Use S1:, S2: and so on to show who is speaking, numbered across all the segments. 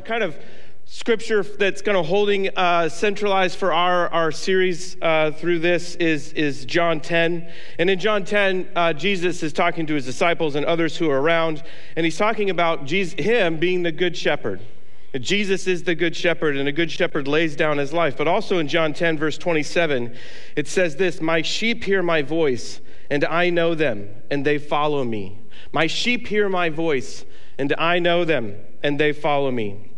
S1: kind of scripture that's kind of holding uh, centralized for our, our series uh, through this is, is John 10. And in John 10, uh, Jesus is talking to his disciples and others who are around, and he's talking about Jesus, him being the good shepherd. Jesus is the good shepherd, and a good shepherd lays down his life. But also in John 10, verse 27, it says this My sheep hear my voice, and I know them, and they follow me. My sheep hear my voice, and I know them, and they follow me.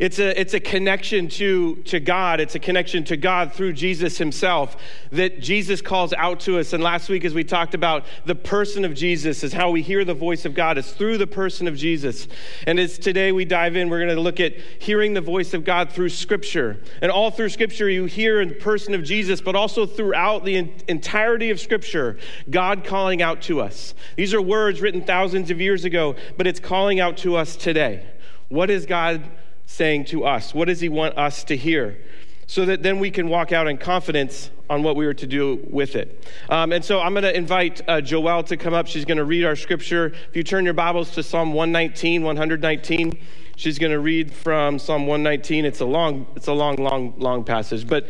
S1: It's a, it's a connection to, to God. It's a connection to God through Jesus himself that Jesus calls out to us. And last week, as we talked about the person of Jesus, is how we hear the voice of God. It's through the person of Jesus. And as today we dive in, we're going to look at hearing the voice of God through Scripture. And all through Scripture, you hear in the person of Jesus, but also throughout the entirety of Scripture, God calling out to us. These are words written thousands of years ago, but it's calling out to us today. What is God? Saying to us? What does he want us to hear? So that then we can walk out in confidence on what we were to do with it. Um, and so I'm going to invite uh, Joelle to come up. She's going to read our scripture. If you turn your Bibles to Psalm 119, 119, she's going to read from Psalm 119. It's a long, it's a long, long, long passage. But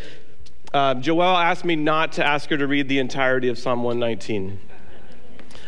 S1: uh, Joelle asked me not to ask her to read the entirety of Psalm 119,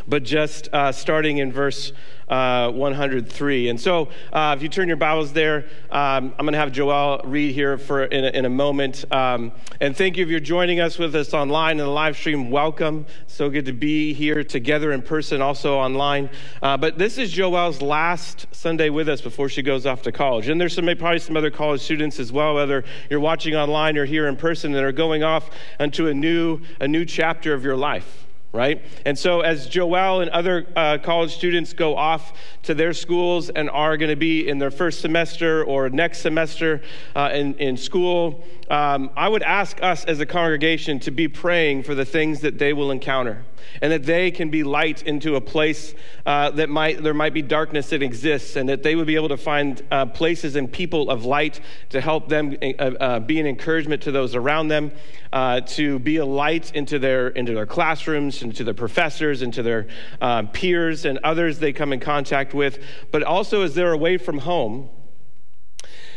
S1: but just uh, starting in verse uh, 103. And so, uh, if you turn your Bibles there, um, I'm going to have Joelle read here for in a, in a moment. Um, and thank you if you're joining us with us online in the live stream. Welcome. So good to be here together in person, also online. Uh, but this is Joelle's last Sunday with us before she goes off to college. And there's some probably some other college students as well, whether you're watching online or here in person, that are going off into a new a new chapter of your life right? And so, as Joelle and other uh, college students go off to their schools and are going to be in their first semester or next semester uh, in, in school, um, I would ask us as a congregation to be praying for the things that they will encounter and that they can be light into a place uh, that might there might be darkness that exists and that they would be able to find uh, places and people of light to help them uh, uh be an encouragement to those around them uh, to be a light into their into their classrooms into their professors and to their uh, peers and others they come in contact with but also as they're away from home.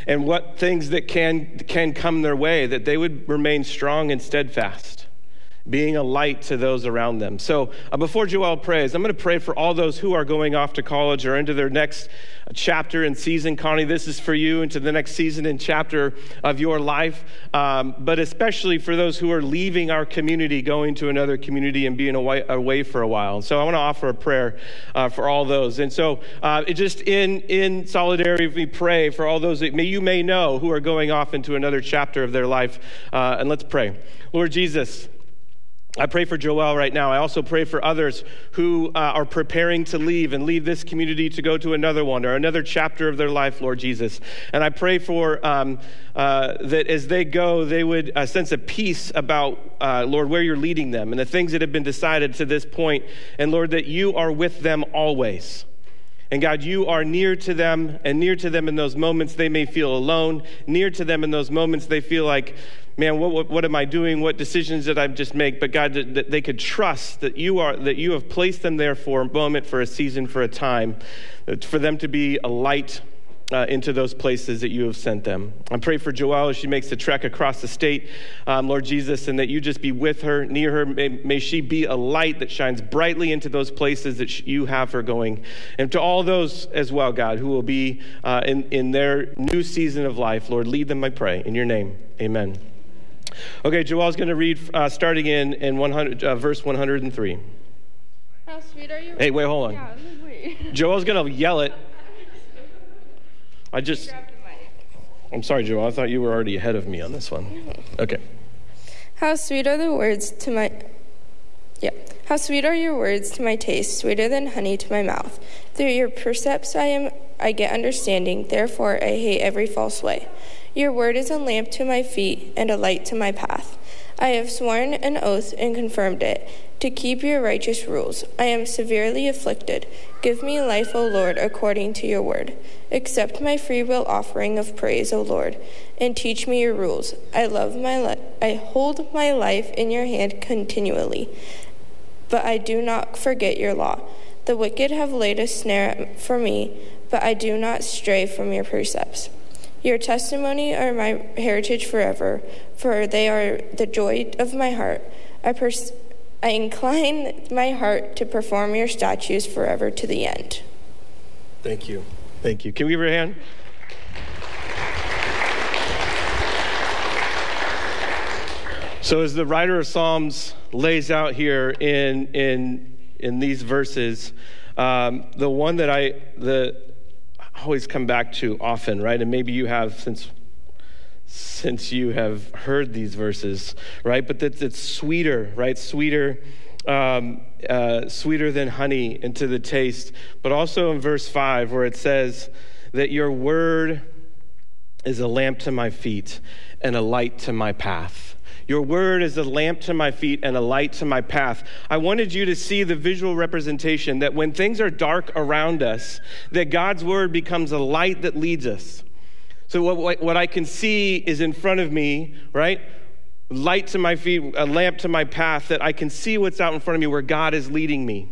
S1: And what things that can can come their way that they would remain strong and steadfast being a light to those around them. So uh, before Joelle prays, I'm going to pray for all those who are going off to college or into their next chapter and season. Connie, this is for you into the next season and chapter of your life, um, but especially for those who are leaving our community, going to another community and being away, away for a while. So I want to offer a prayer uh, for all those. And so uh, just in, in solidarity, we pray for all those that may, you may know who are going off into another chapter of their life. Uh, and let's pray. Lord Jesus, I pray for Joelle right now. I also pray for others who uh, are preparing to leave and leave this community to go to another one or another chapter of their life, Lord Jesus. And I pray for um, uh, that as they go, they would uh, sense a peace about, uh, Lord, where you're leading them and the things that have been decided to this point. And Lord, that you are with them always. And God, you are near to them, and near to them in those moments they may feel alone. Near to them in those moments they feel like, man, what, what, what, am I doing? What decisions did I just make? But God, that they could trust that you are that you have placed them there for a moment, for a season, for a time, for them to be a light uh, into those places that you have sent them. I pray for Joelle as she makes the trek across the state, um, Lord Jesus, and that you just be with her, near her. May, may she be a light that shines brightly into those places that you have her going. And to all those as well, God, who will be uh, in, in their new season of life, Lord, lead them, I pray. In your name, amen. Okay, Joelle's going to read uh, starting in, in 100, uh, verse 103.
S2: How sweet are you?
S1: Hey, wait, hold on. Yeah, wait. Joelle's going to yell it. I just. I'm sorry, Joelle. I thought you were already ahead of me on this one. Okay.
S2: How sweet are the words to my. Yeah. How sweet are your words to my taste, sweeter than honey to my mouth. Through your precepts I am I get understanding, therefore I hate every false way. Your word is a lamp to my feet and a light to my path. I have sworn an oath and confirmed it to keep your righteous rules. I am severely afflicted. Give me life, O Lord, according to your word. Accept my freewill offering of praise, O Lord, and teach me your rules. I love my li- I hold my life in your hand continually, but I do not forget your law. The wicked have laid a snare for me, but I do not stray from your precepts. Your testimony are my heritage forever, for they are the joy of my heart. I, pers- I incline my heart to perform your statutes forever to the end.
S1: Thank you. Thank you. Can we give her a hand? So, as the writer of Psalms lays out here in, in, in these verses, um, the one that I the, always come back to often, right? And maybe you have since since you have heard these verses, right? But that it's sweeter, right? Sweeter, um, uh, sweeter than honey into the taste. But also in verse five, where it says that your word is a lamp to my feet and a light to my path. Your word is a lamp to my feet and a light to my path. I wanted you to see the visual representation that when things are dark around us, that God's word becomes a light that leads us. So what, what I can see is in front of me, right? Light to my feet, a lamp to my path, that I can see what's out in front of me where God is leading me.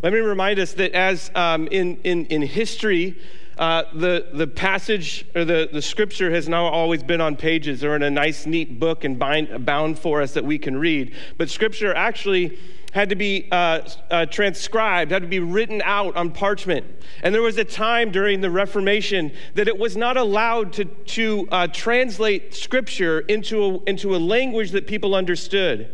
S1: Let me remind us that as um, in, in, in history, uh, the, the passage or the, the scripture has now always been on pages or in a nice, neat book and bind, bound for us that we can read. But scripture actually had to be uh, uh, transcribed, had to be written out on parchment. And there was a time during the Reformation that it was not allowed to, to uh, translate scripture into a, into a language that people understood.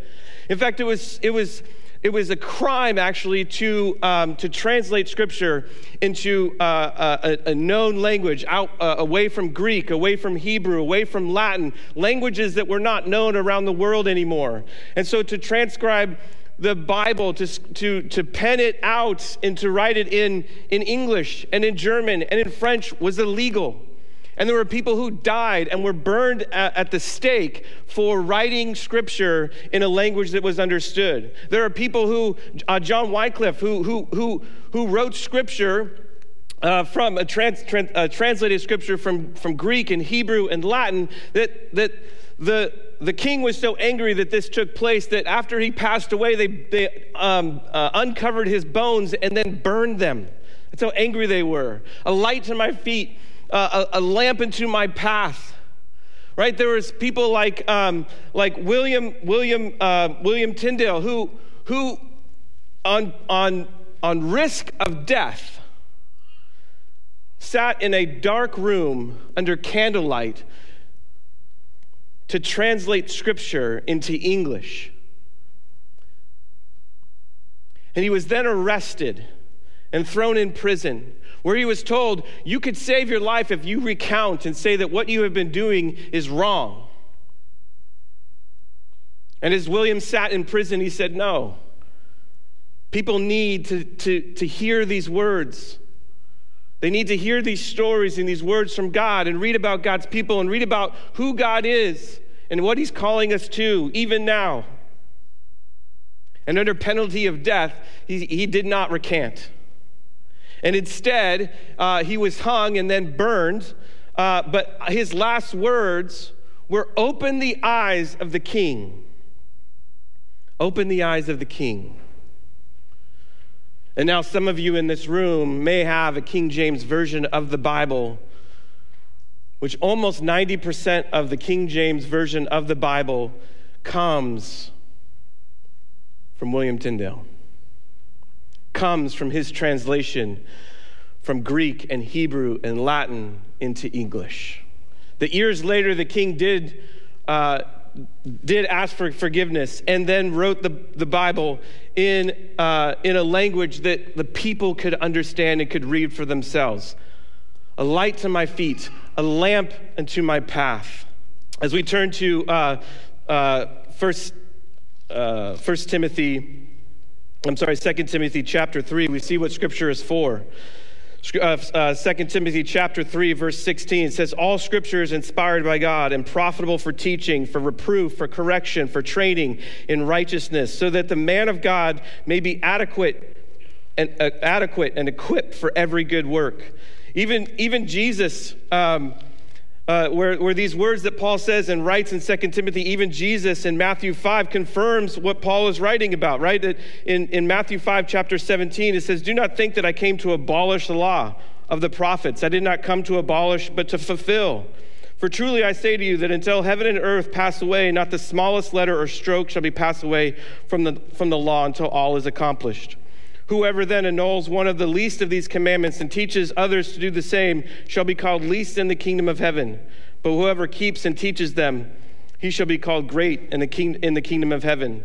S1: In fact, it was, it was it was a crime actually to, um, to translate scripture into uh, a, a, known language out uh, away from greek away from hebrew away from latin languages that were not known around the world anymore. And so to transcribe the bible to, to, to pen it out and to write it in, in english and in german and in french was illegal and there were people who died and were burned at, the stake for writing scripture in a language that was understood. There are people who, uh, John Wycliffe, who, who, who, who wrote scripture uh, from a trans, trans, uh, translated scripture from, from Greek and Hebrew and Latin, that, that the, the king was so angry that this took place that after he passed away, they, they um, uh, uncovered his bones and then burned them. That's how angry they were. A light to my feet a, a lamp into my path. Right? There was people like um, like william william uh, william tyndale who who on on on risk of death sat in a dark room under candlelight to translate scripture into english. And he was then arrested and thrown in prison where he was told, You could save your life if you recount and say that what you have been doing is wrong. And as William sat in prison, he said, No. People need to, to, to hear these words. They need to hear these stories and these words from God and read about God's people and read about who God is and what He's calling us to, even now. And under penalty of death, he, he did not recant. And instead, uh, he was hung and then burned. Uh, but his last words were open the eyes of the king. Open the eyes of the king. And now, some of you in this room may have a King James version of the Bible, which almost 90% of the King James version of the Bible comes from William Tyndale comes from his translation from Greek and Hebrew and Latin into English. The years later, the king did, uh, did ask for forgiveness and then wrote the, the Bible in, uh, in a language that the people could understand and could read for themselves. A light to my feet, a lamp unto my path. As we turn to uh, uh, first, uh, first Timothy I'm sorry, 2 Timothy chapter 3, we see what scripture is for. Uh, uh, 2 Timothy chapter 3, verse 16 says, All scripture is inspired by God and profitable for teaching, for reproof, for correction, for training in righteousness, so that the man of God may be adequate and, uh, adequate and equipped for every good work. Even, even Jesus. Um, uh, where, where these words that Paul says and writes in 2 Timothy, even Jesus in Matthew 5 confirms what Paul is writing about, right? In, in Matthew 5, chapter 17, it says, Do not think that I came to abolish the law of the prophets. I did not come to abolish, but to fulfill. For truly I say to you that until heaven and earth pass away, not the smallest letter or stroke shall be passed away from the, from the law until all is accomplished. Whoever then annuls one of the least of these commandments and teaches others to do the same shall be called least in the kingdom of heaven. But whoever keeps and teaches them, he shall be called great in the, king, in the kingdom of heaven.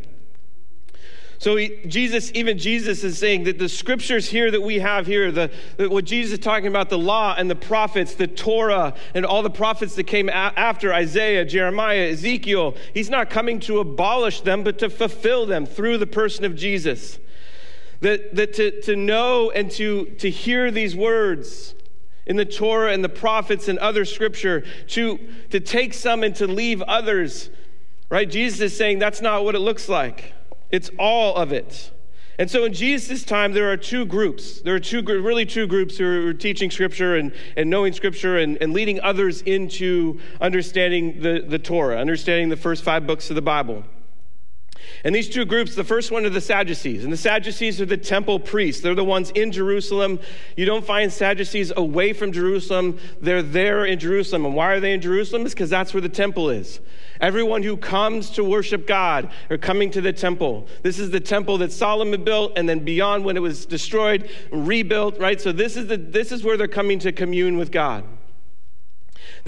S1: So he, Jesus, even Jesus is saying that the scriptures here that we have here, the, what Jesus is talking about, the law and the prophets, the Torah, and all the prophets that came a- after Isaiah, Jeremiah, Ezekiel, he's not coming to abolish them, but to fulfill them through the person of Jesus. That, that to, to know and to, to hear these words in the Torah and the prophets and other scripture, to, to take some and to leave others, right? Jesus is saying that's not what it looks like. It's all of it. And so in Jesus' time, there are two groups. There are two, really two groups who are teaching Scripture and, and knowing Scripture and, and leading others into understanding the, the Torah, understanding the first five books of the Bible. And these two groups, the first one are the Sadducees. And the Sadducees are the temple priests. They're the ones in Jerusalem. You don't find Sadducees away from Jerusalem. They're there in Jerusalem. And why are they in Jerusalem? It's because that's where the temple is. Everyone who comes to worship God are coming to the temple. This is the temple that Solomon built, and then beyond when it was destroyed, rebuilt, right? So this is, the, this is where they're coming to commune with God.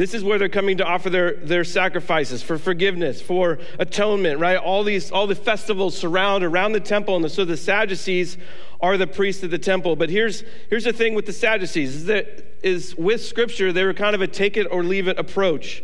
S1: This is where they're coming to offer their, their sacrifices for forgiveness, for atonement, right? All these, all the festivals surround around the temple. And so the Sadducees are the priests of the temple. But here's, here's the thing with the Sadducees is that is with scripture, they were kind of a take it or leave it approach.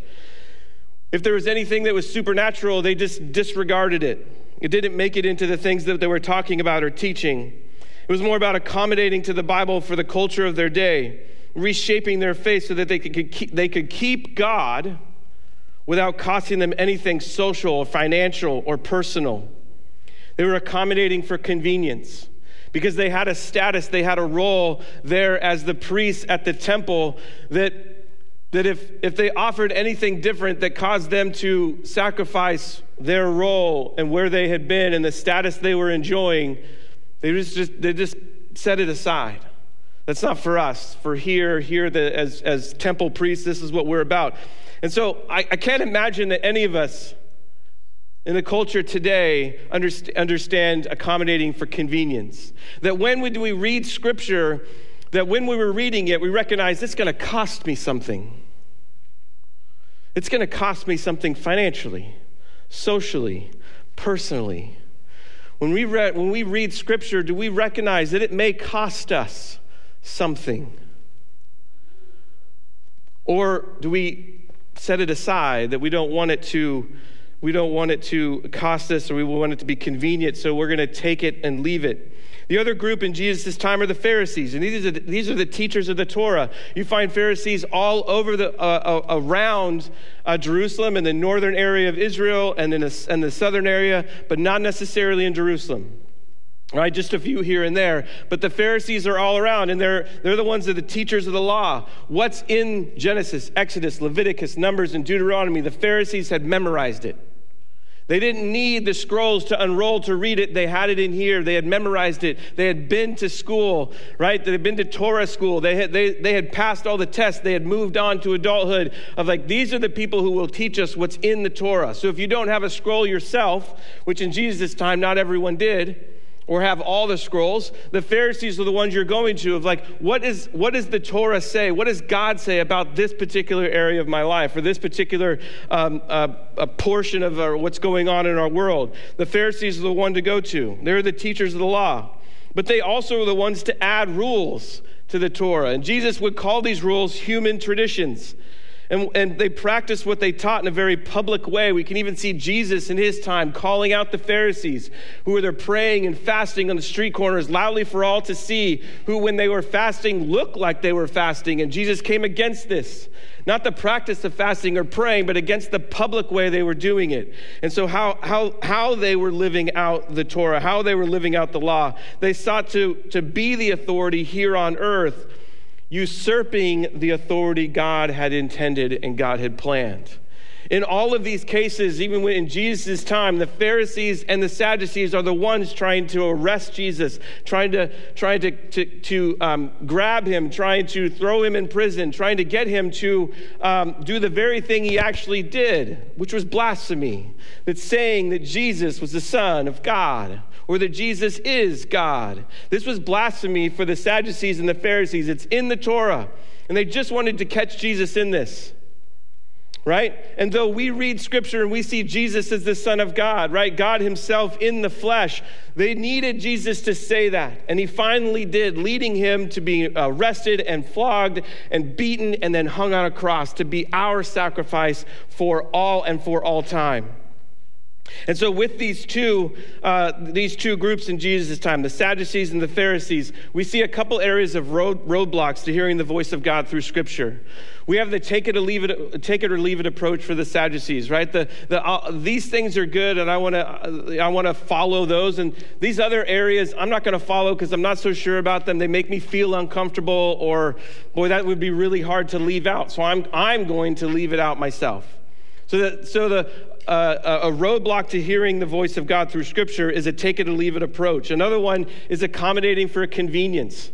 S1: If there was anything that was supernatural, they just disregarded it. It didn't make it into the things that they were talking about or teaching. It was more about accommodating to the Bible for the culture of their day reshaping their faith so that they could keep, they could keep God without costing them anything social or financial or personal. They were accommodating for convenience because they had a status, they had a role there as the priests at the temple that, that if, if they offered anything different that caused them to sacrifice their role and where they had been and the status they were enjoying, they just, they just set it aside. That's not for us. For here, here the, as, as temple priests, this is what we're about. And so I, I can't imagine that any of us in the culture today underst- understand accommodating for convenience. That when we, we read scripture, that when we were reading it, we recognize it's going to cost me something. It's going to cost me something financially, socially, personally. When we, re- when we read scripture, do we recognize that it may cost us? Something? Or do we set it aside that we don't want it to we don't want it to cost us or we want it to be convenient so we're going to take it and leave it? The other group in jesus' time are the pharisees and these are the, these are the teachers of the torah. You find pharisees all over the uh, uh, around uh, jerusalem in the northern area of israel and in, a, in the southern area but not necessarily in jerusalem Right, just a few here and there, but the Pharisees are all around, and they're, they're the ones that are the teachers of the law. What's in Genesis, Exodus, Leviticus, Numbers, and Deuteronomy? The Pharisees had memorized it. They didn't need the scrolls to unroll to read it. They had it in here. They had memorized it. They had been to school, right? They had been to Torah school. They had, they, they had passed all the tests. They had moved on to adulthood of like, these are the people who will teach us what's in the Torah. So if you don't have a scroll yourself, which in Jesus' time not everyone did, or have all the scrolls. The Pharisees are the ones you're going to of like, what is what does the Torah say? What does God say about this particular area of my life or this particular um, uh, a portion of our, what's going on in our world? The Pharisees are the one to go to. They're the teachers of the law, but they also are the ones to add rules to the Torah. And Jesus would call these rules human traditions. And, and they practiced what they taught in a very public way. We can even see Jesus in his time calling out the Pharisees who were there praying and fasting on the street corners loudly for all to see, who, when they were fasting, looked like they were fasting. And Jesus came against this. Not the practice of fasting or praying, but against the public way they were doing it. And so, how, how, how they were living out the Torah, how they were living out the law, they sought to, to be the authority here on earth usurping the authority God had intended and God had planned. In all of these cases, even in Jesus' time, the Pharisees and the Sadducees are the ones trying to arrest Jesus, trying to, trying to, to, to um, grab him, trying to throw him in prison, trying to get him to um, do the very thing he actually did, which was blasphemy. That's saying that Jesus was the Son of God or that Jesus is God. This was blasphemy for the Sadducees and the Pharisees. It's in the Torah. And they just wanted to catch Jesus in this right? And though we read scripture and we see Jesus as the Son of God, right? God Himself in the flesh, they needed Jesus to say that. And He finally did, leading Him to be uh, arrested and flogged and beaten and then hung on a cross to be our sacrifice for all and for all time. And so, with these two, uh, these two groups in Jesus' time, the Sadducees and the Pharisees, we see a couple areas of road, roadblocks to hearing the voice of God through Scripture. We have the take it or leave it, take it or leave it approach for the Sadducees, right? The, the, uh, these things are good, and I want to uh, I want to follow those, and these other areas I'm not going to follow because I'm not so sure about them. They make me feel uncomfortable, or boy, that would be really hard to leave out. So I'm I'm going to leave it out myself. So, that, so the uh, a roadblock to hearing the voice of God through Scripture is a take it or leave it approach. Another one is accommodating for convenience.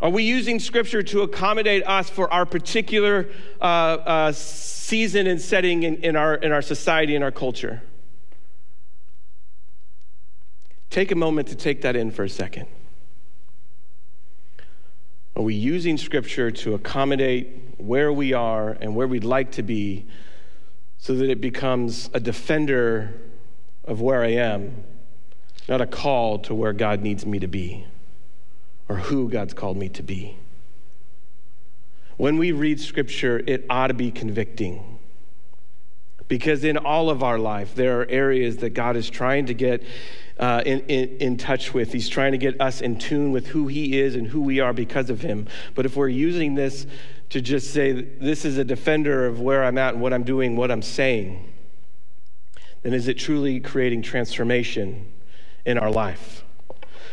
S1: Are we using Scripture to accommodate us for our particular uh, uh, season and setting in, in, our, in our society and our culture? Take a moment to take that in for a second. Are we using Scripture to accommodate where we are and where we'd like to be so that it becomes a defender of where I am, not a call to where God needs me to be or who God's called me to be. When we read scripture, it ought to be convicting. Because in all of our life, there are areas that God is trying to get uh, in, in, in touch with. He's trying to get us in tune with who He is and who we are because of Him. But if we're using this to just say, this is a defender of where I'm at and what I'm doing, what I'm saying, then is it truly creating transformation in our life?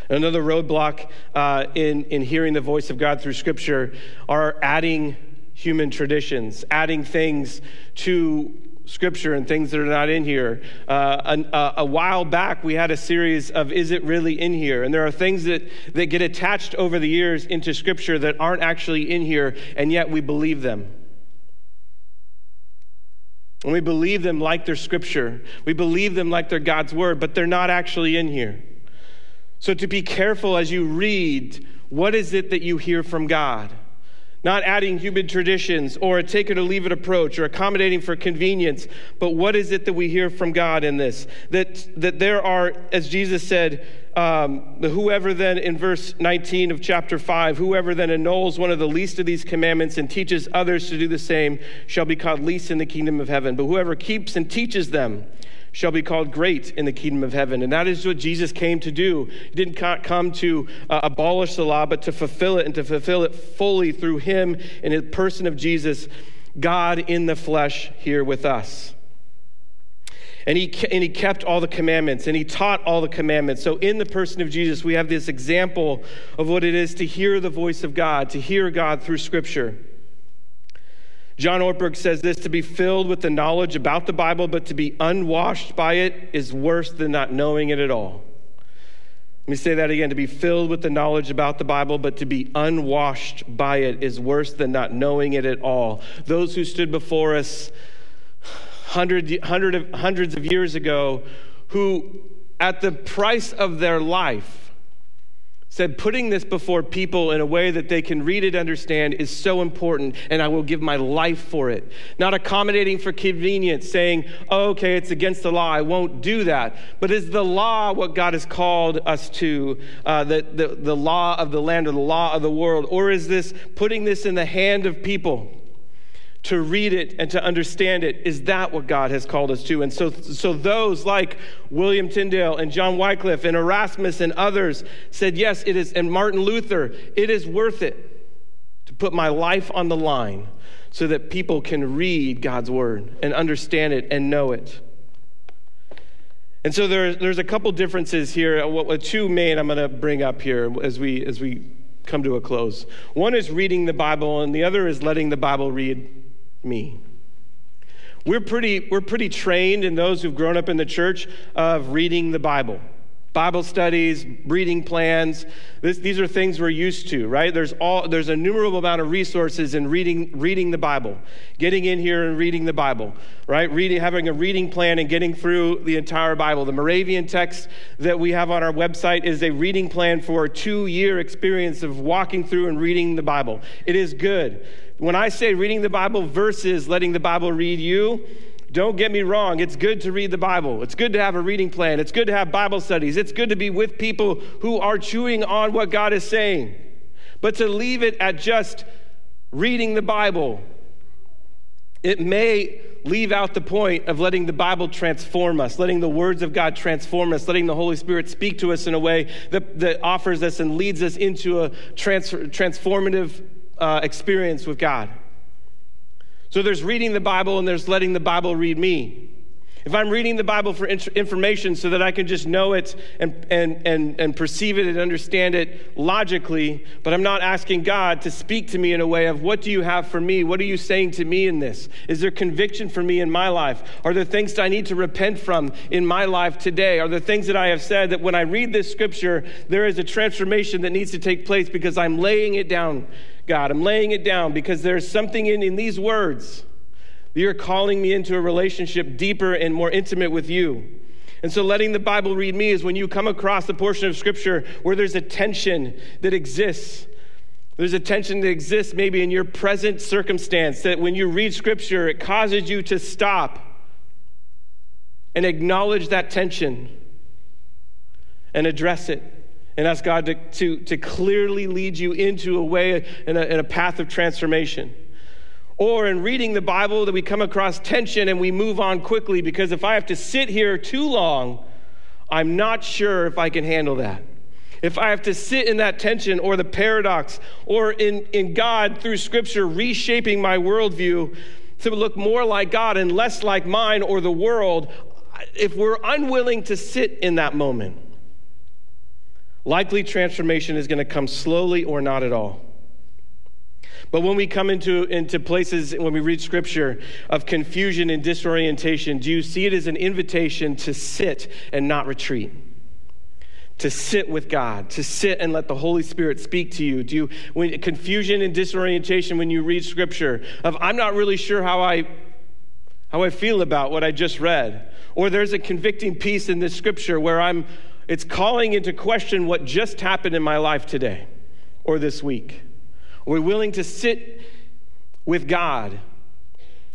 S1: Another roadblock uh, in, in hearing the voice of God through Scripture are adding human traditions, adding things to scripture and things that are not in here. Uh, a, a, while back, we had a series of Is It Really In Here? And there are things that, that get attached over the years into scripture that aren't actually in here, and yet we believe them. And we believe them like they're scripture. We believe them like they're God's word, but they're not actually in here. So to be careful as you read, what is it that you hear from God? Not adding human traditions or a take it or leave it approach or accommodating for convenience. But what is it that we hear from God in this? That, that there are, as Jesus said, um, whoever then, in verse 19 of chapter 5, whoever then annuls one of the least of these commandments and teaches others to do the same shall be called least in the kingdom of heaven. But whoever keeps and teaches them, shall be called great in the kingdom of heaven. And that is what Jesus came to do. He didn't come to uh, abolish the law, but to fulfill it and to fulfill it fully through him in the person of Jesus, God in the flesh here with us. And he, and he kept all the commandments and he taught all the commandments. So, in the person of Jesus, we have this example of what it is to hear the voice of God, to hear God through Scripture. John Ortberg says this to be filled with the knowledge about the Bible, but to be unwashed by it is worse than not knowing it at all. Let me say that again to be filled with the knowledge about the Bible, but to be unwashed by it is worse than not knowing it at all. Those who stood before us hundred, hundred of, hundreds of years ago, who, at the price of their life, said putting this before people in a way that they can read it understand is so important and i will give my life for it. Not accommodating for convenience saying oh, okay it's against the law i won't do that. But is the law what god has called us to uh, the, the, the law of the land or the law of the world? Or is this putting this in the hand of people to read it and to understand it. Is that what God has called us to? And so, so those like William Tyndale and John Wycliffe and Erasmus and others said, yes, it is, and Martin Luther, it is worth it to put my life on the line so that people can read God's word and understand it and know it. And so there, there's a couple differences here. Uh, what, two main I'm going to bring up here as we, as we come to a close. One is reading the Bible, and the other is letting the Bible read me. We're pretty, we're pretty trained in those who've grown up in the church of reading the Bible. Bible studies, reading plans. This, these are things we're used to, right? There's all there's a innumerable amount of resources in reading reading the Bible, getting in here and reading the Bible, right? Reading, having a reading plan and getting through the entire Bible. The Moravian text that we have on our website is a reading plan for a two-year experience of walking through and reading the Bible. It is good. When I say reading the Bible versus letting the Bible read you, don't get me wrong, it's good to read the Bible. It's good to have a reading plan. It's good to have Bible studies. It's good to be with people who are chewing on what God is saying. But to leave it at just reading the Bible, it may leave out the point of letting the Bible transform us, letting the words of God transform us, letting the Holy Spirit speak to us in a way that, that offers us and leads us into a trans- transformative uh, experience with God. So there's reading the Bible and there's letting the Bible read me. If I'm reading the Bible for information so that I can just know it and, and, and, and perceive it and understand it logically, but I'm not asking God to speak to me in a way of, what do you have for me? What are you saying to me in this? Is there conviction for me in my life? Are there things that I need to repent from in my life today? Are there things that I have said that when I read this scripture, there is a transformation that needs to take place because I'm laying it down God. I'm laying it down because there's something in, in these words. You're calling me into a relationship deeper and more intimate with you. And so, letting the Bible read me is when you come across a portion of Scripture where there's a tension that exists. There's a tension that exists maybe in your present circumstance that when you read Scripture, it causes you to stop and acknowledge that tension and address it and ask God to, to, to clearly lead you into a way and a, a path of transformation. Or in reading the Bible, that we come across tension and we move on quickly because if I have to sit here too long, I'm not sure if I can handle that. If I have to sit in that tension or the paradox or in, in God through Scripture reshaping my worldview to look more like God and less like mine or the world, if we're unwilling to sit in that moment, Likely transformation is going to come slowly or not at all. But when we come into, into places, when we read scripture of confusion and disorientation, do you see it as an invitation to sit and not retreat? To sit with God, to sit and let the Holy Spirit speak to you? Do you, when confusion and disorientation when you read scripture of, I'm not really sure how I, how I feel about what I just read? Or there's a convicting piece in this scripture where I'm, it's calling into question what just happened in my life today or this week. Are we willing to sit with God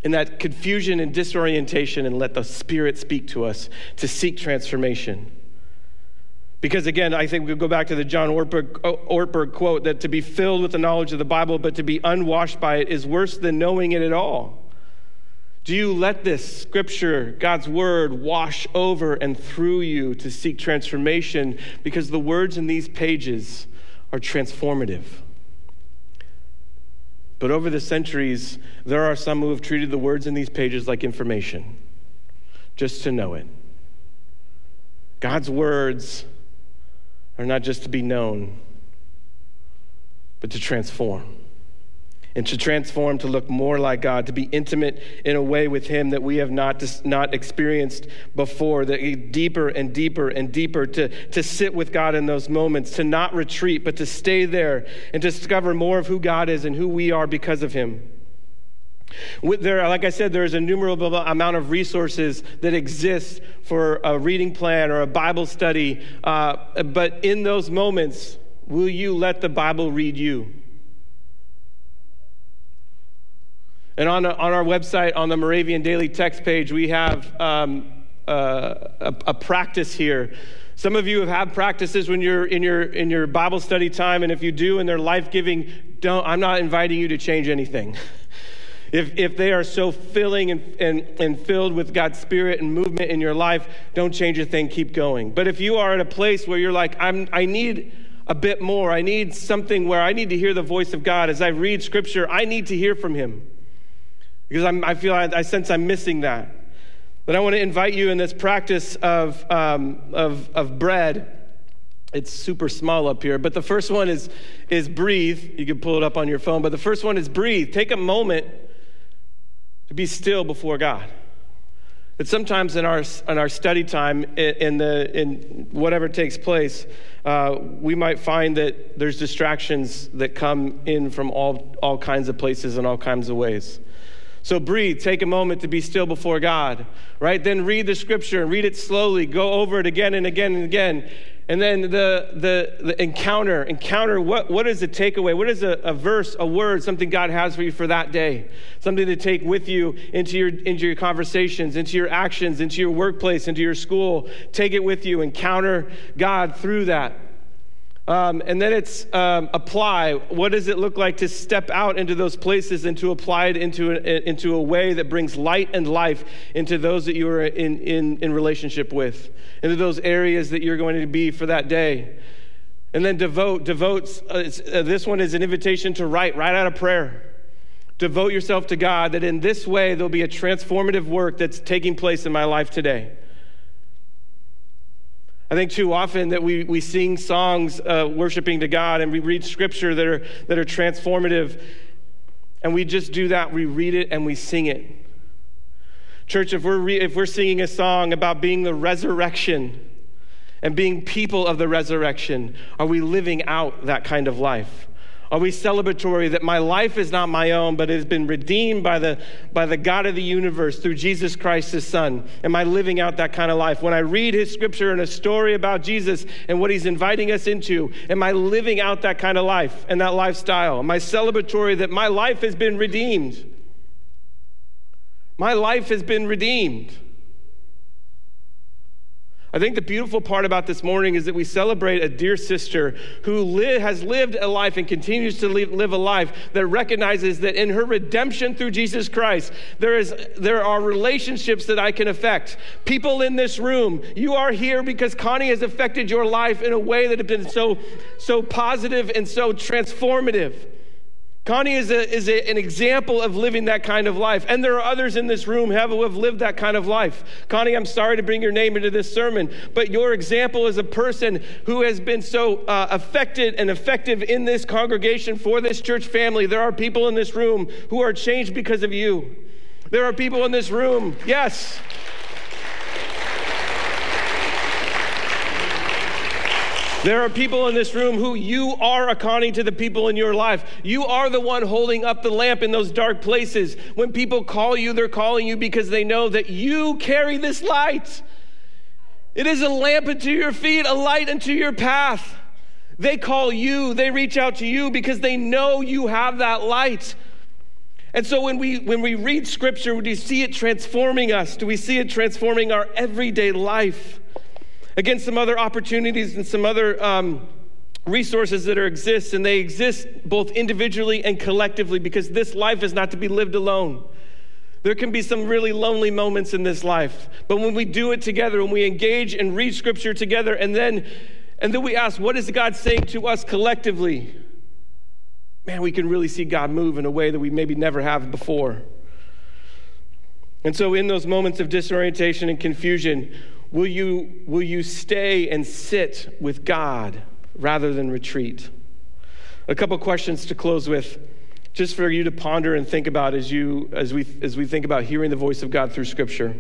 S1: in that confusion and disorientation and let the Spirit speak to us to seek transformation? Because again, I think we'll go back to the John Ortberg, Ortberg quote that to be filled with the knowledge of the Bible, but to be unwashed by it is worse than knowing it at all. Do you let this scripture, God's word, wash over and through you to seek transformation? Because the words in these pages are transformative. But over the centuries, there are some who have treated the words in these pages like information, just to know it. God's words are not just to be known, but to transform and to transform to look more like God, to be intimate in a way with Him that we have not, not experienced before, that deeper and deeper and deeper, to, to sit with God in those moments, to not retreat, but to stay there and discover more of who God is and who we are because of Him. There, like I said, there is a innumerable amount of resources that exist for a reading plan or a Bible study. Uh, but in those moments, will you let the Bible read you? And on, on our website, on the Moravian Daily Text page, we have um, uh, a, a practice here. Some of you have had practices when you're in your, in your Bible study time, and if you do and they're life giving, don't, I'm not inviting you to change anything. If, if they are so filling and, and, and filled with God's Spirit and movement in your life, don't change a thing, keep going. But if you are at a place where you're like, I'm, I need a bit more, I need something where I need to hear the voice of God as I read Scripture, I need to hear from Him because I'm, i feel I, I, sense I'm missing that. But I want to invite you in this practice of, um, of, of bread. It's super small up here, but the first one is, is breathe. You can pull it up on your phone, but the first one is breathe. Take a moment to be still before God. That sometimes in our, in our study time, in, the, in whatever takes place, uh, we might find that there's distractions that come in from all, all kinds of places and all kinds of ways. So breathe, take a moment to be still before God, right? Then read the scripture and read it slowly, go over it again and again and again. And then the, the, the encounter, encounter, what, what is the takeaway? What is a, a verse, a word, something God has for you for that day? Something to take with you into your, into your conversations, into your actions, into your workplace, into your school. Take it with you, encounter God through that. Um, and then it's um, apply. What does it look like to step out into those places and to apply it into into a way that brings light and life into those that you are in, in, in relationship with, into those areas that you're going to be for that day? And then devote. Devote. Uh, uh, this one is an invitation to write, write out a prayer. Devote yourself to God that in this way there'll be a transformative work that's taking place in my life today. I think too often that we, we sing songs uh, worshiping to God and we read scripture that are, that are transformative, and we just do that. We read it and we sing it. Church, if we're, re- if we're singing a song about being the resurrection and being people of the resurrection, are we living out that kind of life? Are we celebratory that my life is not my own, but it has been redeemed by the, by the God of the universe through Jesus Christ, his son? Am I living out that kind of life? When I read his scripture and a story about Jesus and what he's inviting us into, am I living out that kind of life and that lifestyle? Am I celebratory that my life has been redeemed? My life has been redeemed. I think the beautiful part about this morning is that we celebrate a dear sister who li- has lived a life and continues to live, live a life that recognizes that in her redemption through Jesus Christ, there, is, there are relationships that I can affect. People in this room, you are here because Connie has affected your life in a way that has been so, so positive and so transformative. Connie is, a, is a, an example of living that kind of life. And there are others in this room who have lived that kind of life. Connie, I'm sorry to bring your name into this sermon, but your example is a person who has been so uh, affected and effective in this congregation for this church family. There are people in this room who are changed because of you. There are people in this room, yes. There are people in this room who you are accounting to the people in your life. You are the one holding up the lamp in those dark places. When people call you, they're calling you because they know that you carry this light. It is a lamp unto your feet, a light unto your path. They call you, they reach out to you because they know you have that light. And so when we when we read scripture, do we see it transforming us? Do we see it transforming our everyday life? Against some other opportunities and some other um, resources that are exist, and they exist both individually and collectively because this life is not to be lived alone. There can be some really lonely moments in this life, but when we do it together, when we engage and read scripture together, and then and then we ask, what is God saying to us collectively? Man, we can really see God move in a way that we maybe never have before. And so, in those moments of disorientation and confusion, Will you, will you stay and sit with God rather than retreat? A couple questions to close with, just for you to ponder and think about as, you, as, we, as we think about hearing the voice of God through Scripture.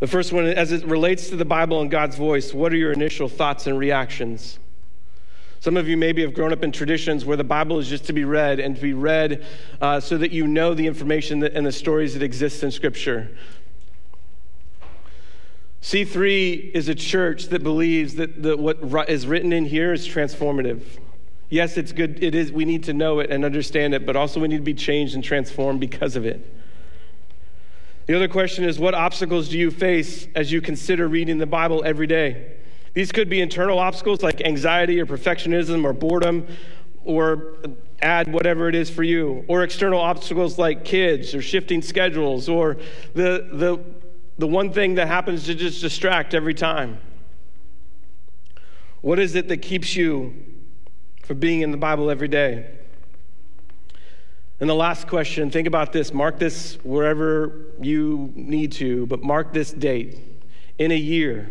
S1: The first one, as it relates to the Bible and God's voice, what are your initial thoughts and reactions? Some of you maybe have grown up in traditions where the Bible is just to be read and to be read uh, so that you know the information that, and the stories that exist in Scripture. C3 is a church that believes that what is written in here is transformative. Yes, it's good. It is. We need to know it and understand it, but also we need to be changed and transformed because of it. The other question is what obstacles do you face as you consider reading the Bible every day? These could be internal obstacles like anxiety or perfectionism or boredom or add whatever it is for you, or external obstacles like kids or shifting schedules or the, the the one thing that happens to just distract every time? What is it that keeps you from being in the Bible every day? And the last question think about this. Mark this wherever you need to, but mark this date. In a year,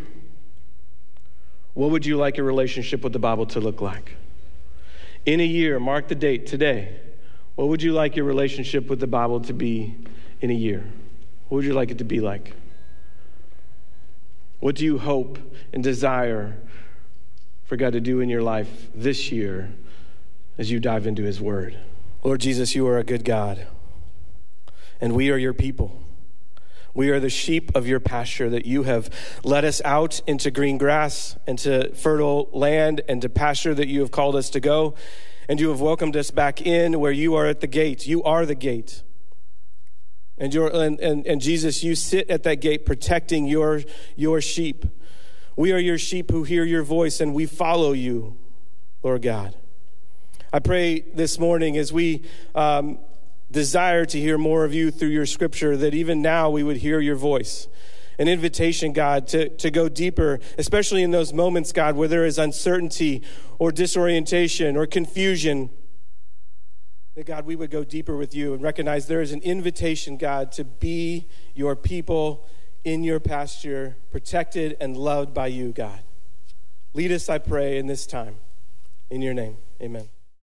S1: what would you like your relationship with the Bible to look like? In a year, mark the date today.
S3: What would you like your relationship with the Bible to be in a year? What would you like it to be like? What do you hope and desire for God to do in your life this year as you dive into His Word?
S1: Lord Jesus, you are a good God, and we are your people. We are the sheep of your pasture that you have led us out into green grass, into fertile land, and to pasture that you have called us to go and you have welcomed us back in where you are at the gate. You are the gate. And, you and, and, and Jesus, you sit at that gate protecting your, your sheep. We are your sheep who hear your voice and we follow you, Lord God. I pray this morning as we um, desire to hear more of you through your scripture that even now we would hear your voice an invitation, God, to, to go deeper, especially in those moments, God, where there is uncertainty or disorientation or confusion. That, God, we would go deeper with you and recognize there is an invitation, God, to be your people in your pasture, protected and loved by you, God. Lead us, I pray, in this time. In your name, amen.